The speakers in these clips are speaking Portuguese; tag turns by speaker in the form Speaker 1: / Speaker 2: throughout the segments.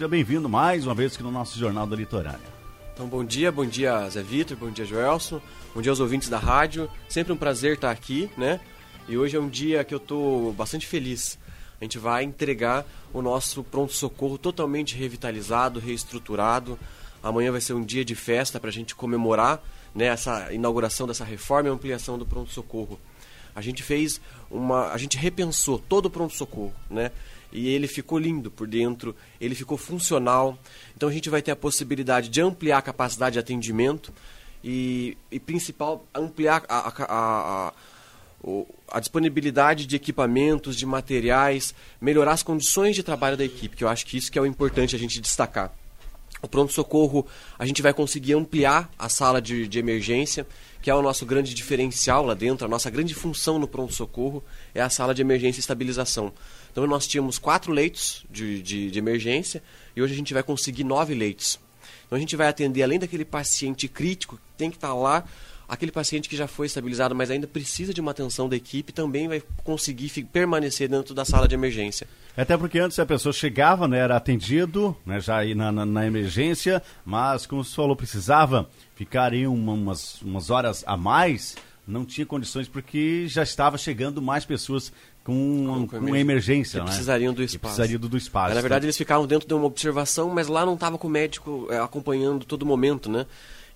Speaker 1: seja bem-vindo mais uma vez aqui no nosso Jornal da Litorânea.
Speaker 2: Então, bom dia, bom dia Zé Vitor, bom dia Joelson, bom dia aos ouvintes da rádio. Sempre um prazer estar aqui, né? E hoje é um dia que eu estou bastante feliz. A gente vai entregar o nosso pronto-socorro totalmente revitalizado, reestruturado. Amanhã vai ser um dia de festa para a gente comemorar né, essa inauguração dessa reforma e ampliação do pronto-socorro. A gente fez uma. A gente repensou todo o pronto-socorro, né? E ele ficou lindo por dentro, ele ficou funcional. Então a gente vai ter a possibilidade de ampliar a capacidade de atendimento e, e principal, ampliar a, a, a, a, disponibilidade de equipamentos, de materiais, melhorar as condições de trabalho da equipe, que eu acho que isso que é o importante a gente destacar. O pronto-socorro, a gente vai conseguir ampliar a sala de, de, emergência, que é o nosso grande diferencial lá dentro, a nossa grande função no pronto-socorro é a sala de emergência e estabilização. Então nós tínhamos quatro leitos de, de, de emergência e hoje a gente vai conseguir nove leitos. Então a gente vai atender, além daquele paciente crítico que tem que estar lá, aquele paciente que já foi estabilizado, mas ainda precisa de uma atenção da equipe, também vai conseguir permanecer dentro da sala de emergência.
Speaker 1: Até porque antes a pessoa chegava, né, era atendido, né, já aí na, na, na emergência, mas como você falou, precisava ficar em uma, umas, umas horas a mais, não tinha condições porque já estava chegando mais pessoas com, com, com emergência,
Speaker 2: que
Speaker 1: né?
Speaker 2: precisariam do espaço.
Speaker 1: do, do espaço. Mas,
Speaker 2: na verdade, né? eles ficavam dentro de uma observação, mas lá não estava com o médico é, acompanhando todo momento, né?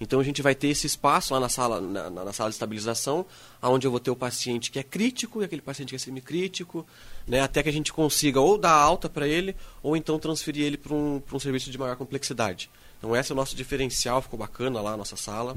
Speaker 2: Então a gente vai ter esse espaço lá na sala, na, na, sala de estabilização, onde eu vou ter o paciente que é crítico e aquele paciente que é semicrítico, né, até que a gente consiga ou dar alta para ele, ou então transferir ele para um, um serviço de maior complexidade. Então esse é o nosso diferencial, ficou bacana lá a nossa sala.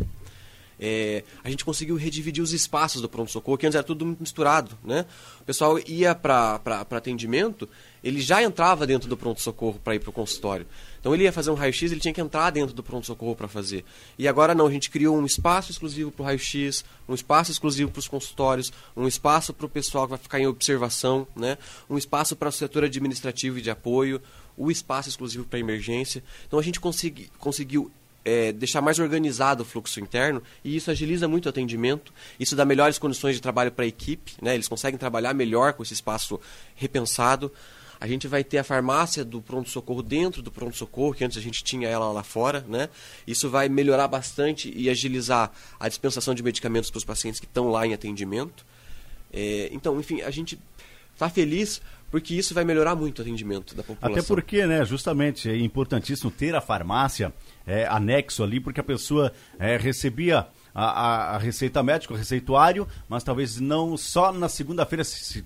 Speaker 2: É, a gente conseguiu redividir os espaços do pronto-socorro, que antes era tudo misturado. Né? O pessoal ia para atendimento, ele já entrava dentro do pronto-socorro para ir para o consultório. Então ele ia fazer um raio-x, ele tinha que entrar dentro do pronto-socorro para fazer. E agora não, a gente criou um espaço exclusivo para o raio-x, um espaço exclusivo para os consultórios, um espaço para o pessoal que vai ficar em observação, né? um espaço para o setor administrativo e de apoio, o espaço exclusivo para emergência. Então a gente consegui, conseguiu é, deixar mais organizado o fluxo interno e isso agiliza muito o atendimento, isso dá melhores condições de trabalho para a equipe, né? eles conseguem trabalhar melhor com esse espaço repensado. A gente vai ter a farmácia do pronto-socorro dentro do pronto-socorro, que antes a gente tinha ela lá fora. Né? Isso vai melhorar bastante e agilizar a dispensação de medicamentos para os pacientes que estão lá em atendimento. É, então, enfim, a gente está feliz porque isso vai melhorar muito o atendimento da população.
Speaker 1: Até porque, né, justamente, é importantíssimo ter a farmácia é, anexo ali, porque a pessoa é, recebia a, a, a, receita médica, o receituário, mas talvez não só na segunda-feira, se, se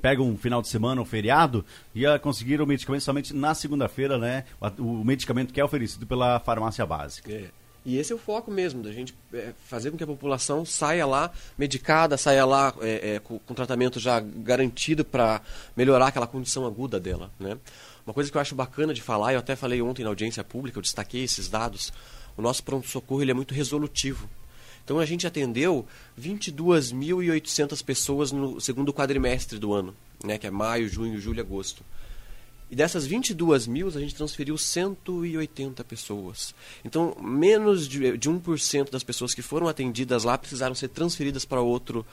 Speaker 1: pega um final de semana, um feriado, ia conseguir o medicamento somente na segunda-feira, né? O, o, medicamento que é oferecido pela farmácia básica.
Speaker 2: É. E esse é o foco mesmo, da gente é, fazer com que a população saia lá medicada, saia lá é, é, com, com, tratamento já garantido para melhorar aquela condição aguda dela. Né? Uma coisa que eu acho bacana de falar, eu até falei ontem na audiência pública, eu destaquei esses dados, o nosso pronto-socorro ele é muito resolutivo. Então a gente atendeu 22.800 pessoas no segundo quadrimestre do ano, né, que é maio, junho, julho agosto. E dessas 22 mil, a gente transferiu 180 pessoas. Então, menos de, de 1% das pessoas que foram atendidas lá precisaram ser transferidas para outro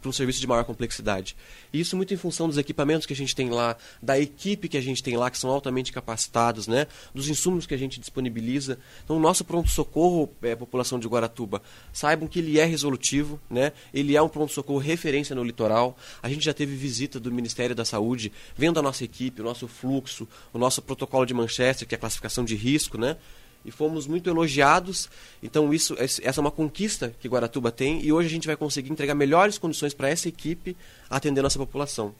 Speaker 2: para um serviço de maior complexidade. E isso muito em função dos equipamentos que a gente tem lá, da equipe que a gente tem lá, que são altamente capacitados, né? dos insumos que a gente disponibiliza. Então, o nosso pronto-socorro, é, população de Guaratuba, saibam que ele é resolutivo, né? ele é um pronto-socorro referência no litoral. A gente já teve visita do Ministério da Saúde, vendo a nossa equipe, o nosso fluxo, o nosso protocolo de Manchester, que é a classificação de risco, né? E fomos muito elogiados. Então isso, essa é uma conquista que Guaratuba tem e hoje a gente vai conseguir entregar melhores condições para essa equipe atender nossa população.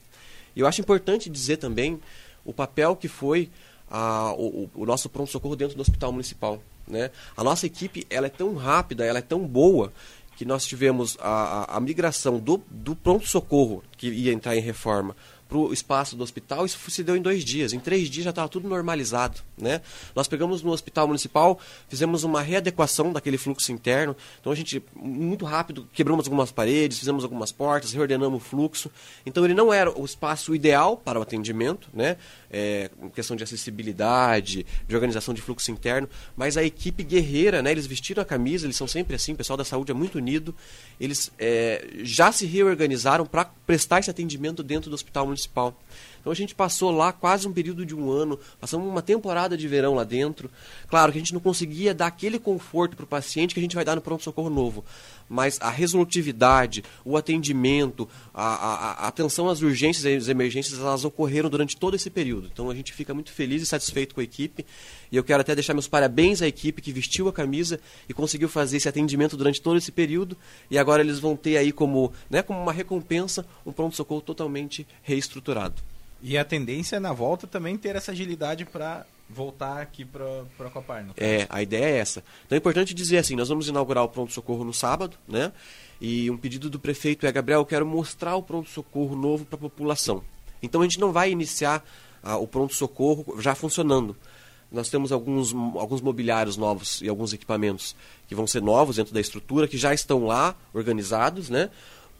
Speaker 2: E eu acho importante dizer também o papel que foi a, o, o, nosso pronto-socorro dentro do hospital municipal. Né? A nossa equipe ela é tão rápida, ela é tão boa, que nós tivemos a, a, a migração do, do pronto-socorro, que ia entrar em reforma, para o espaço do hospital, isso se deu em dois dias. Em três dias já estava tudo normalizado. Né? Nós pegamos no hospital municipal, fizemos uma readequação daquele fluxo interno. Então a gente, muito rápido, quebramos algumas paredes, fizemos algumas portas, reordenamos o fluxo. Então ele não era o espaço ideal para o atendimento, né? É, questão de acessibilidade, de organização de fluxo interno, mas a equipe guerreira, né? eles vestiram a camisa, eles são sempre assim, o pessoal da saúde é muito unido, eles é, já se reorganizaram para prestar esse atendimento dentro do hospital municipal municipal. Então a gente passou lá quase um período de um ano, passamos uma temporada de verão lá dentro. Claro que a gente não conseguia dar aquele conforto para o paciente que a gente vai dar no pronto-socorro novo mas a resolutividade, o atendimento, a, a, a, atenção às urgências e às emergências, elas ocorreram durante todo esse período. Então a gente fica muito feliz e satisfeito com a equipe. E eu quero até deixar meus parabéns à equipe que vestiu a camisa e conseguiu fazer esse atendimento durante todo esse período. E agora eles vão ter aí como, né, como uma recompensa um pronto-socorro totalmente reestruturado.
Speaker 3: E a tendência é na volta também ter essa agilidade para voltar aqui para a Copar.
Speaker 2: É, a ideia é essa. Então é importante dizer assim, nós vamos inaugurar o pronto-socorro no sábado, né? E um pedido do prefeito é, Gabriel, eu quero mostrar o pronto-socorro novo para a população. Então a gente não vai iniciar ah, o pronto-socorro já funcionando. Nós temos alguns, alguns mobiliários novos e alguns equipamentos que vão ser novos dentro da estrutura, que já estão lá organizados, né?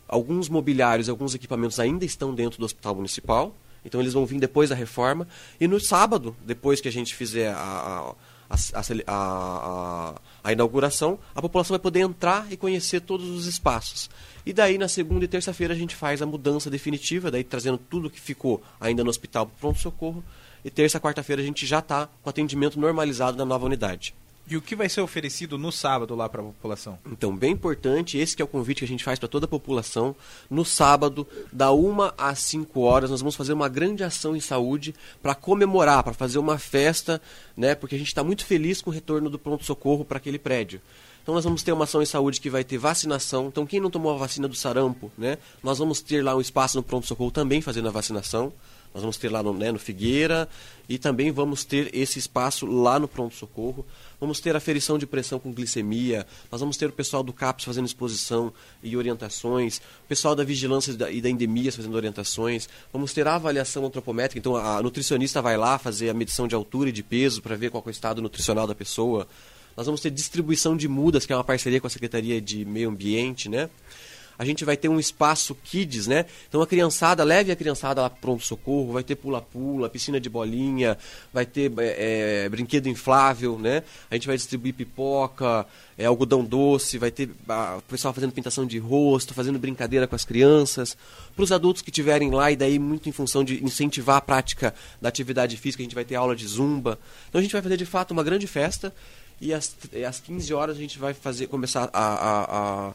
Speaker 2: Alguns mobiliários e alguns equipamentos ainda estão dentro do hospital municipal. Então eles vão vir depois da reforma. E no sábado, depois que a gente fizer a, a, a, a, inauguração, a população vai poder entrar e conhecer todos os espaços. E daí, na segunda e terça-feira, a gente faz a mudança definitiva, daí trazendo tudo que ficou ainda no hospital para pronto-socorro. E terça, quarta-feira, a gente já está com atendimento normalizado na nova unidade.
Speaker 3: E o que vai ser oferecido no sábado lá para a população?
Speaker 2: Então, bem importante, esse que é o convite que a gente faz para toda a população. No sábado, da 1 às 5 horas, nós vamos fazer uma grande ação em saúde para comemorar, para fazer uma festa, né? Porque a gente está muito feliz com o retorno do pronto-socorro para aquele prédio. Então nós vamos ter uma ação em saúde que vai ter vacinação. Então quem não tomou a vacina do sarampo, né? Nós vamos ter lá um espaço no pronto-socorro também fazendo a vacinação. Nós vamos ter lá no, né, no Figueira e também vamos ter esse espaço lá no pronto-socorro. Vamos ter aferição de pressão com glicemia, nós vamos ter o pessoal do CAPS fazendo exposição e orientações, o pessoal da vigilância e da endemias fazendo orientações, vamos ter a avaliação antropométrica, então a nutricionista vai lá fazer a medição de altura e de peso para ver qual é o estado nutricional da pessoa. Nós vamos ter distribuição de mudas, que é uma parceria com a Secretaria de Meio Ambiente, né? A gente vai ter um espaço kids, né? Então a criançada, leve a criançada lá pronto-socorro, vai ter pula-pula, piscina de bolinha, vai ter é, é, brinquedo inflável, né? A gente vai distribuir pipoca, é, algodão doce, vai ter o pessoal fazendo pintação de rosto, fazendo brincadeira com as crianças. Para os adultos que estiverem lá, e daí muito em função de incentivar a prática da atividade física, a gente vai ter aula de zumba. Então a gente vai fazer de fato uma grande festa e às, às 15 horas a gente vai fazer começar a, a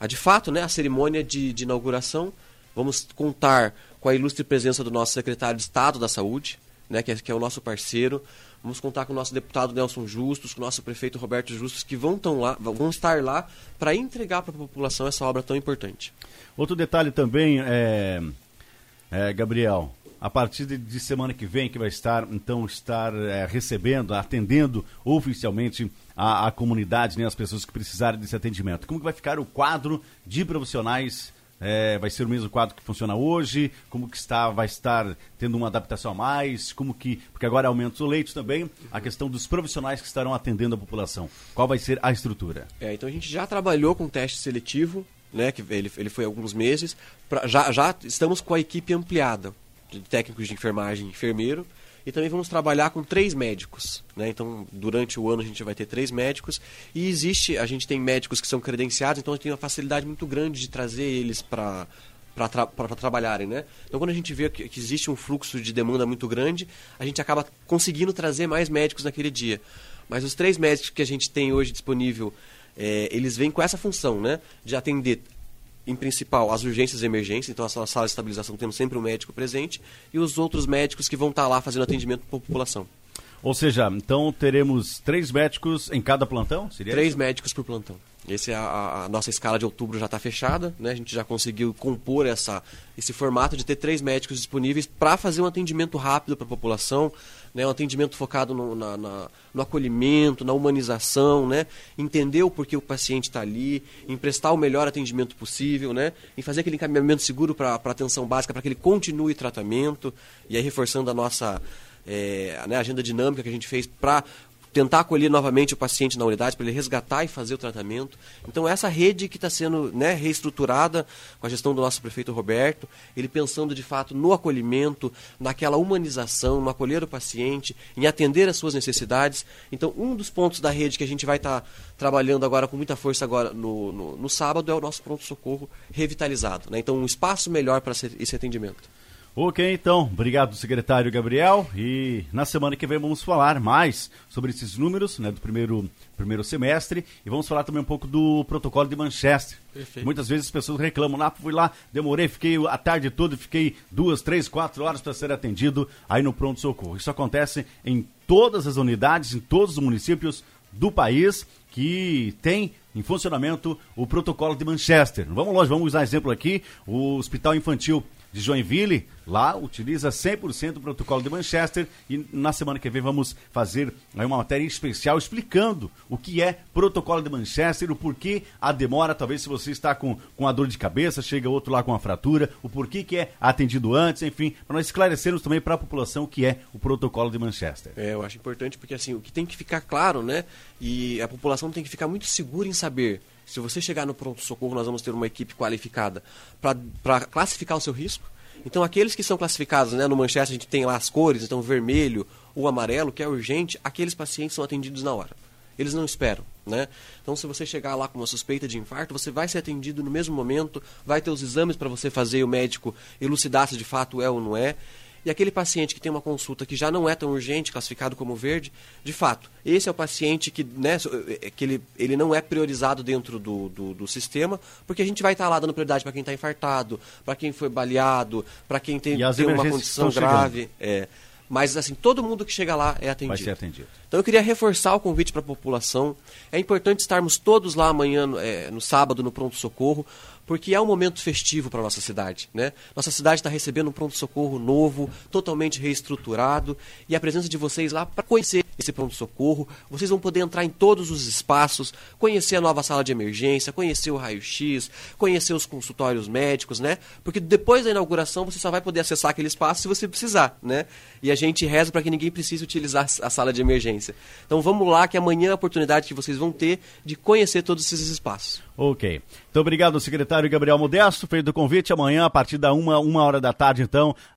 Speaker 2: a de fato né, a cerimônia de, de inauguração. Vamos contar com a ilustre presença do nosso secretário de Estado da Saúde, né, que, é, que é o nosso parceiro. Vamos contar com o nosso deputado Nelson Justus, com o nosso prefeito Roberto Justus, que vão, tão lá, vão estar lá para entregar para a população essa obra tão importante.
Speaker 1: Outro detalhe também, é, é, Gabriel, a partir de, semana que vem, que vai estar, então, estar é, recebendo, atendendo oficialmente a, a comunidade, né, as pessoas que precisarem desse atendimento. Como que vai ficar o quadro de profissionais? É, vai ser o mesmo quadro que funciona hoje? Como que está, vai estar tendo uma adaptação a mais? Como que, porque agora aumenta o leite também, a questão dos profissionais que estarão atendendo a população. Qual vai ser a estrutura?
Speaker 2: É, então a gente já trabalhou com teste seletivo, né, que ele, ele foi alguns meses, pra, já, já estamos com a equipe ampliada de técnicos de enfermagem e enfermeiro, e também vamos trabalhar com três médicos. Né? Então, durante o ano a gente vai ter três médicos. E existe, a gente tem médicos que são credenciados, então a gente tem uma facilidade muito grande de trazer eles para para tra trabalharem, né? Então, quando a gente vê que, que, existe um fluxo de demanda muito grande, a gente acaba conseguindo trazer mais médicos naquele dia. Mas os três médicos que a gente tem hoje disponível, é, eles vêm com essa função, né? De atender em principal, as urgências e emergências, então a sala de estabilização temos sempre um médico presente, e os outros médicos que vão estar lá fazendo atendimento para a população.
Speaker 1: Ou seja, então teremos três médicos em cada plantão?
Speaker 2: Seria três isso? médicos por plantão. Essa é a, a, nossa escala de outubro já está fechada, né? A gente já conseguiu compor essa, esse formato de ter três médicos disponíveis para fazer um atendimento rápido para a população, né? Um atendimento focado no, na, na, no acolhimento, na humanização, né? Entender o porquê o paciente está ali, em prestar o melhor atendimento possível, né? Em fazer aquele encaminhamento seguro para a atenção básica, para que ele continue tratamento e aí reforçando a nossa é, né, agenda dinâmica que a gente fez para tentar acolher novamente o paciente na unidade, para ele resgatar e fazer o tratamento. Então, essa rede que está sendo né, reestruturada com a gestão do nosso prefeito Roberto, ele pensando de fato no acolhimento, naquela humanização, no acolher o paciente, em atender às suas necessidades. Então, um dos pontos da rede que a gente vai estar tá trabalhando agora com muita força agora no, no, no sábado é o nosso pronto-socorro revitalizado. Né? Então, um espaço melhor para esse atendimento.
Speaker 1: Ok, então, obrigado, secretário Gabriel. E na semana que vem vamos falar mais sobre esses números né, do primeiro, primeiro semestre e vamos falar também um pouco do protocolo de Manchester. Perfeito. Muitas vezes as pessoas reclamam, lá, fui lá, demorei, fiquei a tarde toda, fiquei duas, três, quatro horas para ser atendido aí no pronto-socorro. Isso acontece em todas as unidades, em todos os municípios do país que tem em funcionamento o protocolo de Manchester. Vamos longe, vamos usar exemplo aqui, o Hospital Infantil de Joinville, lá utiliza 100% do protocolo de Manchester e na semana que vem vamos fazer uma matéria especial explicando o que é protocolo de Manchester, o porquê a demora, talvez se você está com, com a dor de cabeça, chega outro lá com a fratura, o porquê que é atendido antes, enfim, para nós esclarecermos também para a população o que é o protocolo de Manchester.
Speaker 2: É, eu acho importante porque assim, o que tem que ficar claro, né, e a população tem que ficar muito segura em saber se você chegar no pronto-socorro, nós vamos ter uma equipe qualificada para classificar o seu risco. Então, aqueles que são classificados, né, no Manchester a gente tem lá as cores, então vermelho ou amarelo, que é urgente, aqueles pacientes são atendidos na hora. Eles não esperam, né? Então, se você chegar lá com uma suspeita de infarto, você vai ser atendido no mesmo momento, vai ter os exames para você fazer e o médico elucidar se de fato é ou não é. E aquele paciente que tem uma consulta que já não é tão urgente, classificado como verde, de fato, esse é o paciente que, né, é, que ele, ele não é priorizado dentro do, do, do sistema, porque a gente vai estar lá dando prioridade para quem está infartado, para quem foi baleado, para quem tem, tem uma condição grave. É. Mas, assim, todo mundo que chega lá é atendido.
Speaker 1: Vai ser atendido.
Speaker 2: Então, eu queria reforçar o convite para a população. É importante estarmos todos lá amanhã, é, no sábado, no pronto-socorro, porque é um momento festivo para nossa cidade. Né? Nossa cidade está recebendo um pronto-socorro novo, totalmente reestruturado, e a presença de vocês lá para conhecer esse pronto-socorro, vocês vão poder entrar em todos os espaços, conhecer a nova sala de emergência, conhecer o raio-x, conhecer os consultórios médicos, né? Porque depois da inauguração você só vai poder acessar aquele espaço se você precisar, né? E a gente reza para que ninguém precise utilizar a sala de emergência. Então vamos lá, que amanhã é a oportunidade que vocês vão ter de conhecer todos esses espaços.
Speaker 1: Ok. Então, obrigado, secretário Gabriel Modesto. Feito o convite amanhã, a partir da uma, uma hora da tarde, então,